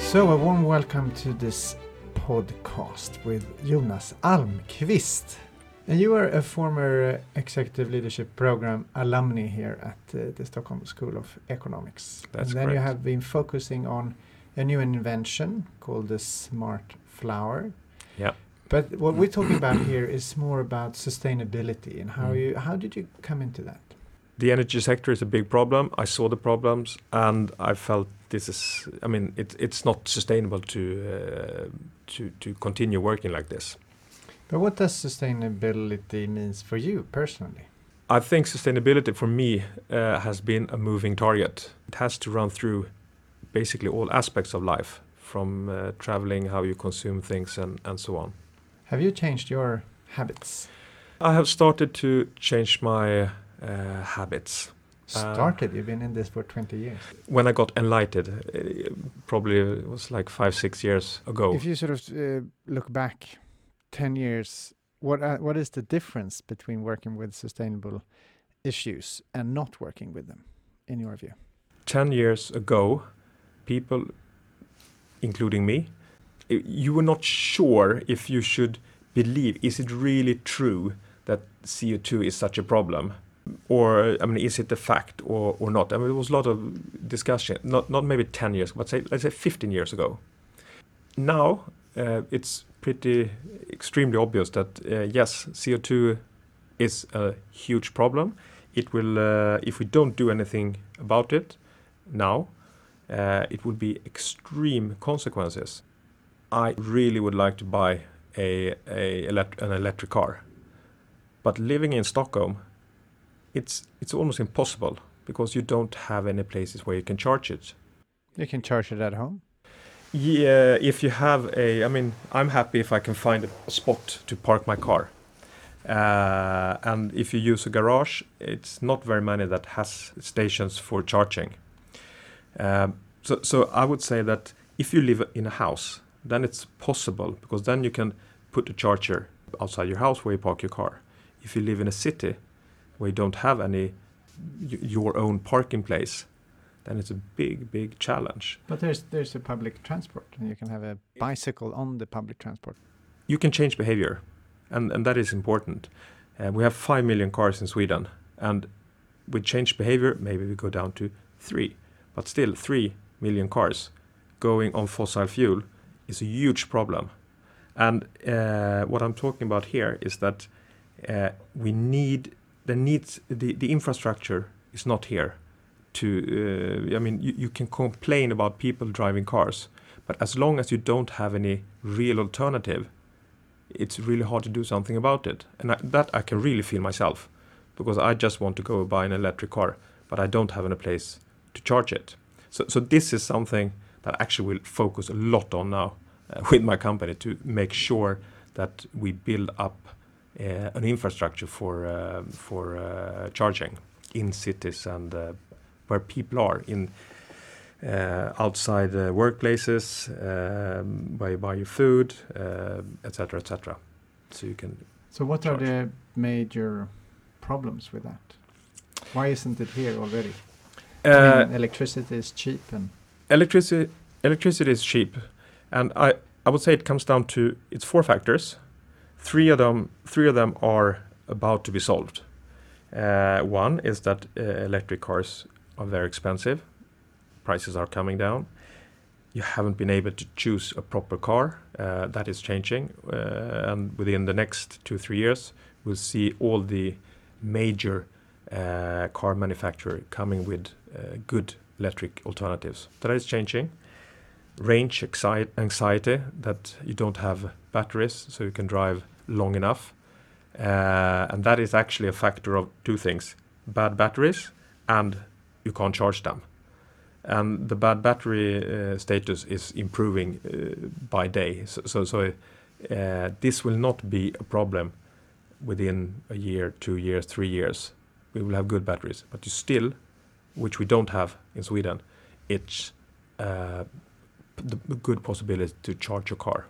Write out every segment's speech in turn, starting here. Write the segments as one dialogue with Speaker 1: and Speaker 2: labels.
Speaker 1: So, a warm welcome to this podcast with Jonas Almquist. And you are a former executive leadership program alumni here at uh, the Stockholm School of Economics.
Speaker 2: That's
Speaker 1: and then you have been focusing on a new invention called the smart flower.
Speaker 2: Yeah.
Speaker 1: But what we're talking about here is more about sustainability and how
Speaker 2: Mm.
Speaker 1: you how did you come into that?
Speaker 2: The energy sector is a big problem. I saw the problems, and I felt this is. I mean, it, it's not sustainable to uh, to to continue working like this.
Speaker 1: But what does sustainability means for you personally?
Speaker 2: I think sustainability for me uh, has been a moving target. It has to run through basically all aspects of life, from uh, traveling, how you consume things, and, and so on.
Speaker 1: Have you changed your habits?
Speaker 2: I have started to change my uh, habits.
Speaker 1: Started, you've been in this for 20 years.
Speaker 2: When I got enlightened, uh, probably it was like five, six years ago.
Speaker 1: If you sort of uh, look back 10 years, what uh, what is the difference between working with sustainable issues and not working with them, in your view?
Speaker 2: 10 years ago, people, including me, you were not sure if you should believe is it really true that CO2 is such a problem? Or, I mean, is it a fact or, or not? I mean, there was a lot of discussion, not, not maybe 10 years, but say, let's say 15 years ago. Now, uh, it's pretty extremely obvious that, uh, yes, CO2 is a huge problem. It will, uh, if we don't do anything about it, now, uh, it would be extreme consequences. I really would like to buy a, a elect- an electric car, but living in Stockholm, it's it's almost impossible because you don't have any places where you can charge it.
Speaker 1: You can charge it at home.
Speaker 2: Yeah, if you have a, I mean, I'm happy if I can find a spot to park my car. Uh, and if you use a garage, it's not very many that has stations for charging. Um, so, so I would say that if you live in a house, then it's possible because then you can put a charger outside your house where you park your car. If you live in a city where you don't have any your own parking place, then it's a big, big challenge.
Speaker 1: But there's there's a public transport, and you can have a bicycle on the public transport.
Speaker 2: you can change behavior, and, and that is important. Uh, we have 5 million cars in Sweden, and with changed behavior, maybe we go down to 3. But still, 3 million cars going on fossil fuel is a huge problem. And uh, what I'm talking about here is that uh, we need, the needs, the, the infrastructure is not here to, uh, I mean, you, you can complain about people driving cars, but as long as you don't have any real alternative, it's really hard to do something about it. And I, that I can really feel myself because I just want to go buy an electric car, but I don't have any place to charge it. So, so this is something that I actually will focus a lot on now uh, with my company to make sure that we build up an infrastructure for uh, for uh, charging in cities and uh, where people are in uh, outside uh, workplaces, um, where you buy your food, uh, etc., etc. So you can.
Speaker 1: So, what are the major problems with that? Why isn't it here already? I
Speaker 2: Uh,
Speaker 1: mean, electricity is cheap, and
Speaker 2: electricity electricity is cheap, and I I would say it comes down to it's four factors. Three of them three of them are about to be solved. Uh, one is that uh, electric cars are very expensive. Prices are coming down. You haven't been able to choose a proper car. Uh, that is changing, uh, and within the next two three years, we'll see all the major uh, car manufacturer coming with uh, good electric alternatives. That is changing. Range anxiety that you don't have batteries, so you can drive long enough, uh, and that is actually a factor of two things: bad batteries and you can't charge them. And the bad battery uh, status is improving uh, by day. So, this will not be a problem within a year, two years, three years. We will have good batteries, but you still, which we don't have in Sweden, it's the good possibility to charge your car.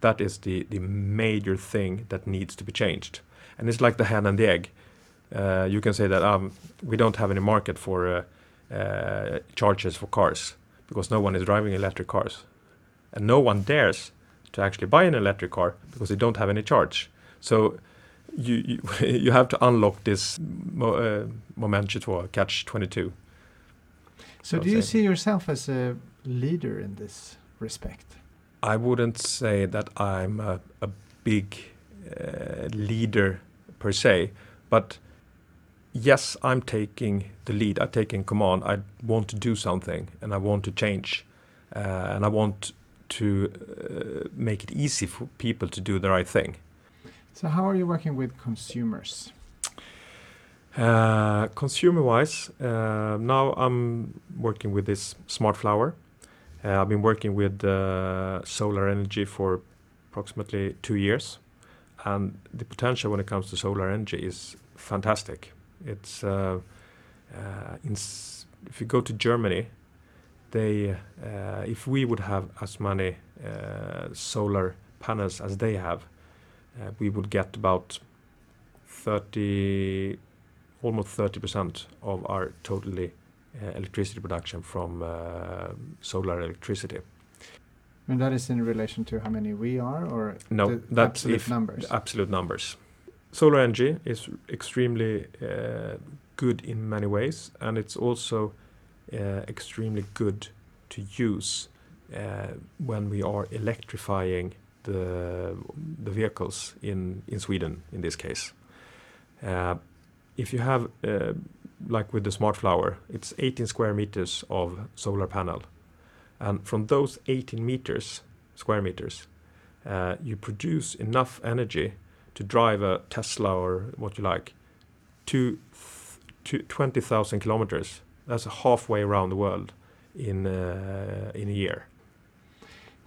Speaker 2: That is the the major thing that needs to be changed, and it's like the hen and the egg. Uh, you can say that um, we don't have any market for uh, uh, chargers for cars because no one is driving electric cars, and no one dares to actually buy an electric car because they don't have any charge. So you you, you have to unlock this mo- uh, momentum for catch 22.
Speaker 1: So, do you see yourself as a leader in this respect?
Speaker 2: I wouldn't say that I'm a, a big uh, leader per se, but yes, I'm taking the lead. I'm taking command. I want to do something, and I want to change, uh, and I want to uh, make it easy for people to do the right thing.
Speaker 1: So, how are you working with consumers?
Speaker 2: Uh, consumer-wise, uh, now I'm working with this smart flower. Uh, I've been working with uh, solar energy for approximately two years, and the potential when it comes to solar energy is fantastic. It's uh, if you go to Germany, they if we would have as many solar panels as they have, we would get about 30 almost 30% of our totally electricity production from uh, solar electricity.
Speaker 1: And that is in relation to how many we are, or
Speaker 2: No,
Speaker 1: the
Speaker 2: that's
Speaker 1: absolute numbers.
Speaker 2: the absolute numbers. Solar energy is extremely uh, good in many ways, and it's also uh, extremely good to use uh, when we are electrifying the the vehicles in in Sweden. In this case, uh, if you have uh, like with the smart flower, it's 18 square meters of solar panel, and from those 18 meters square meters, uh, you produce enough energy to drive a Tesla or what you like to, to 20,000 kilometers. That's halfway around the world in uh, in a year.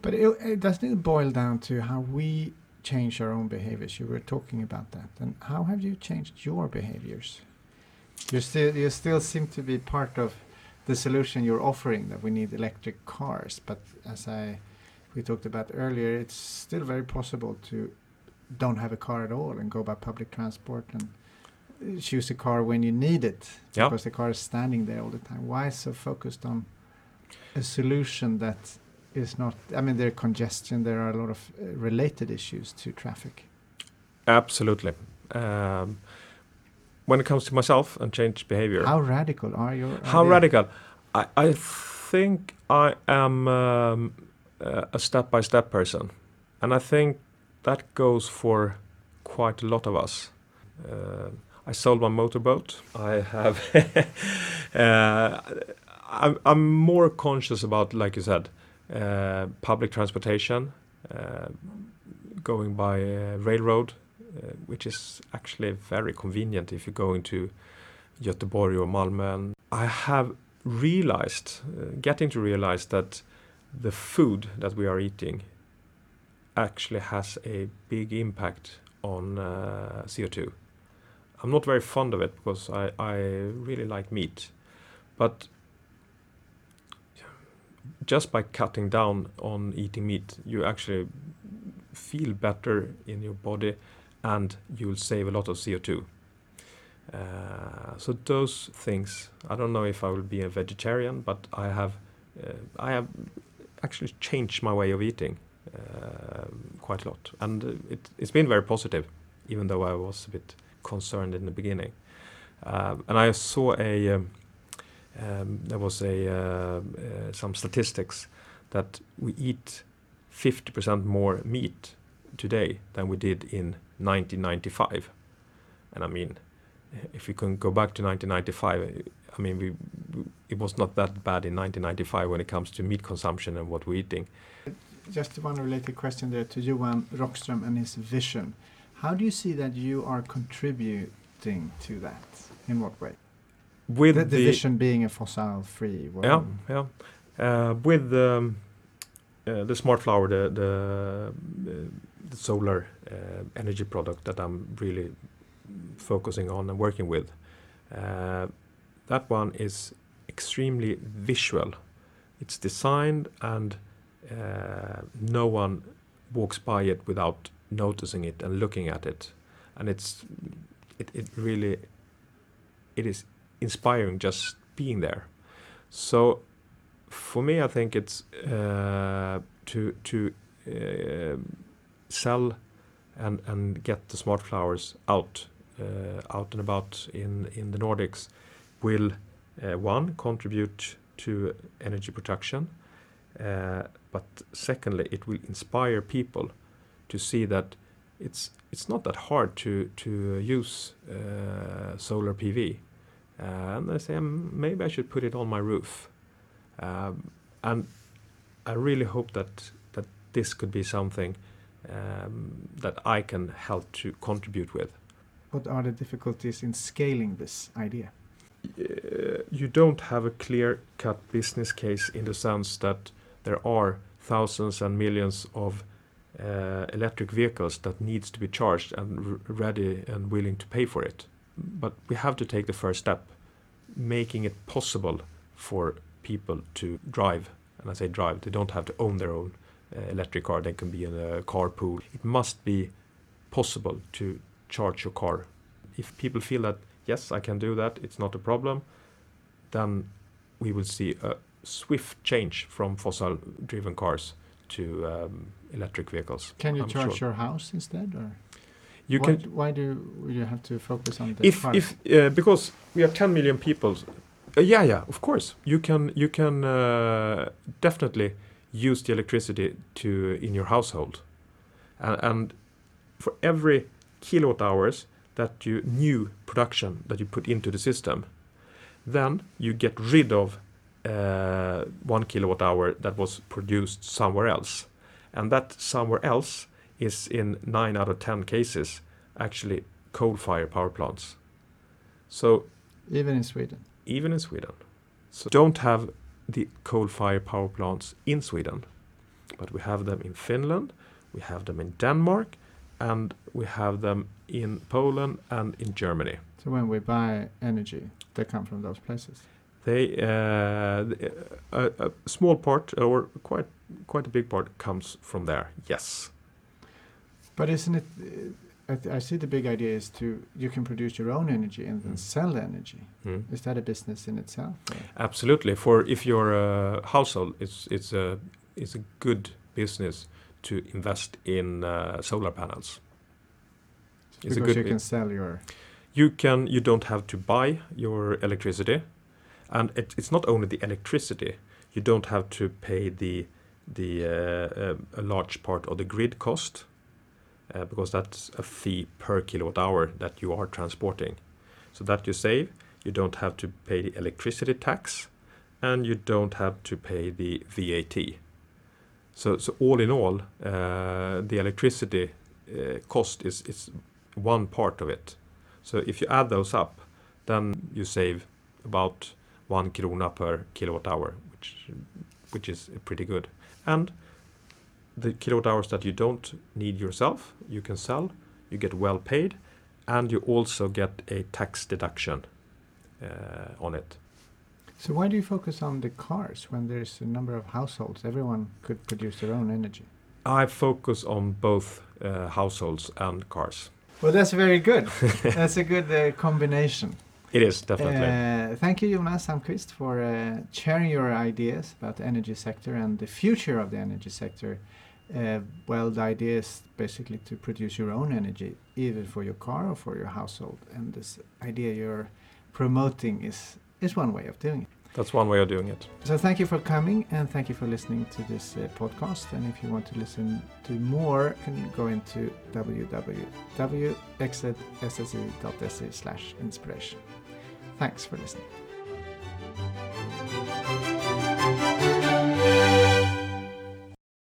Speaker 1: But it, it doesn't it boil down to how we change our own behaviors? You were talking about that, and how have you changed your behaviors? You still you still seem to be part of the solution you're offering that we need electric cars. But as I we talked about earlier, it's still very possible to don't have a car at all and go by public transport and choose a car when you need it
Speaker 2: Yeah.
Speaker 1: because the car is standing there all the time. Why so focused on a solution that is not? I mean, there are congestion. There are a lot of uh, related issues to traffic.
Speaker 2: Absolutely. Um, when it comes to myself and change behavior,
Speaker 1: How radical are your?
Speaker 2: How radical? I, I think I am um, uh, a step by step person. And I think that goes for quite a lot of us. Uh, I sold my motorboat. I have. uh, I'm, I'm more conscious about, like you said, uh, public transportation, uh, going by uh, railroad, which is actually very convenient if you're going to Göteborg or Malmö. And I have realized, uh, getting to realize that the food that we are eating actually has a big impact on uh, CO2. I'm not very fond of it because I, I really like meat. But just by cutting down on eating meat, you actually feel better in your body and you'll save a lot of CO2. Uh, so those things, I don't know if I will be a vegetarian, but I have, uh, I have actually changed my way of eating uh, quite a lot, and it, it's been very positive, even though I was a bit concerned in the beginning. Uh, and I saw a, um, um, there was a uh, uh, some statistics that we eat 50% more meat today than we did in 1995, and I mean if we can go back to 1995, I mean, we, it was not that bad in 1995 when it comes to meat consumption and what we're eating.
Speaker 1: Just one related question there to Johan Rockström and his vision. How do you see that you are contributing to that? In what way?
Speaker 2: With
Speaker 1: the, the vision being a fossil-free world.
Speaker 2: yeah, yeah, uh, with um, uh, the smart flower, the the, the solar uh, energy product that I'm really focusing on and working with. Uh, that one is extremely visual. It's designed and uh, no one walks by it without noticing it and looking at it. And it's it, it really it is inspiring just being there. So for me, I think it's uh, to to uh, sell and and get the smart flowers out uh, out and about in in the Nordics will uh, one contribute to energy production, uh, but secondly, it will inspire people to see that it's it's not that hard to to use uh, solar PV, uh, and they say "Mm, maybe I should put it on my roof, um, and I really hope that that this could be something um, that I can help to contribute with.
Speaker 1: What are the difficulties in scaling this idea?
Speaker 2: uh, you don't have a clear cut business case in the sense that there are thousands and millions of uh, electric vehicles that needs to be charged and r- ready and willing to pay for it but we have to take the first step making it possible for people to drive and i say drive they don't have to own their own electric car they can be in a carpool it must be possible to charge your car if people feel that yes, I can do that, it's not a problem, then we will see a swift change from fossil driven cars to um, electric vehicles.
Speaker 1: Can you
Speaker 2: I'm
Speaker 1: charge
Speaker 2: sure.
Speaker 1: your house instead, or
Speaker 2: You
Speaker 1: why,
Speaker 2: can
Speaker 1: why do you have to focus on the
Speaker 2: if
Speaker 1: cars?
Speaker 2: if uh, because we have 10 million people uh, yeah yeah of course you can you can uh, definitely use the electricity to in your household and, and for every kilowatt hours that you new production that you put into the system then you get rid of uh, one kilowatt hour that was produced somewhere else and that somewhere else is in 9 out of 10 cases actually coal fired power plants. So
Speaker 1: even in Sweden.
Speaker 2: even in Sweden, so don't have the coal fired power plants in Sweden, but we have them in Finland, we have them in Denmark, and we have them in Poland and in Germany.
Speaker 1: So when we buy energy, they come from those places.
Speaker 2: They uh, a, a small part or quite quite a big part comes from there. Yes.
Speaker 1: But isn't it? Uh, I, th- I see the big idea is to you can produce your own energy and then
Speaker 2: Mm.
Speaker 1: sell energy.
Speaker 2: Mm.
Speaker 1: Is that a business in itself? or-
Speaker 2: Absolutely. For if you're a household, it's it's a it's a good business to invest in uh, solar panels. It's a
Speaker 1: because
Speaker 2: good
Speaker 1: you can sell your.
Speaker 2: You can you don't have to buy your electricity, and it, it's not only the electricity. You don't have to pay the the uh, uh, a large part of the grid cost, uh, because that's a fee per kilowatt hour that you are transporting. So that you save. You don't have to pay the electricity tax, and you don't have to pay the VAT. So so all in all, uh, the electricity uh, cost is is one part of it. So if you add those up, then you save about one krona per kilowatt hour, which which is pretty good. And the kilowatt hours that you don't need yourself, you can sell. You get well paid, and you also get a tax deduction uh, on it.
Speaker 1: So why do you focus on the cars when there's a number of households? Everyone could produce their own energy.
Speaker 2: I focus on both uh, households and cars.
Speaker 1: Well, that's very good. that's a good uh, combination.
Speaker 2: It is definitely.
Speaker 1: Uh, thank you, Jonas Almquist, for uh, sharing your ideas about the energy sector and the future of the energy sector. Uh, well, the idea is basically to produce your own energy, either for your car or for your household. And this idea you're promoting is is one way of doing it.
Speaker 2: That's one way of doing it.
Speaker 1: So thank you for coming and thank you for listening to this uh, podcast. And if you want to listen to more, you can go into www.exitsse.se slash inspiration. Thanks for listening.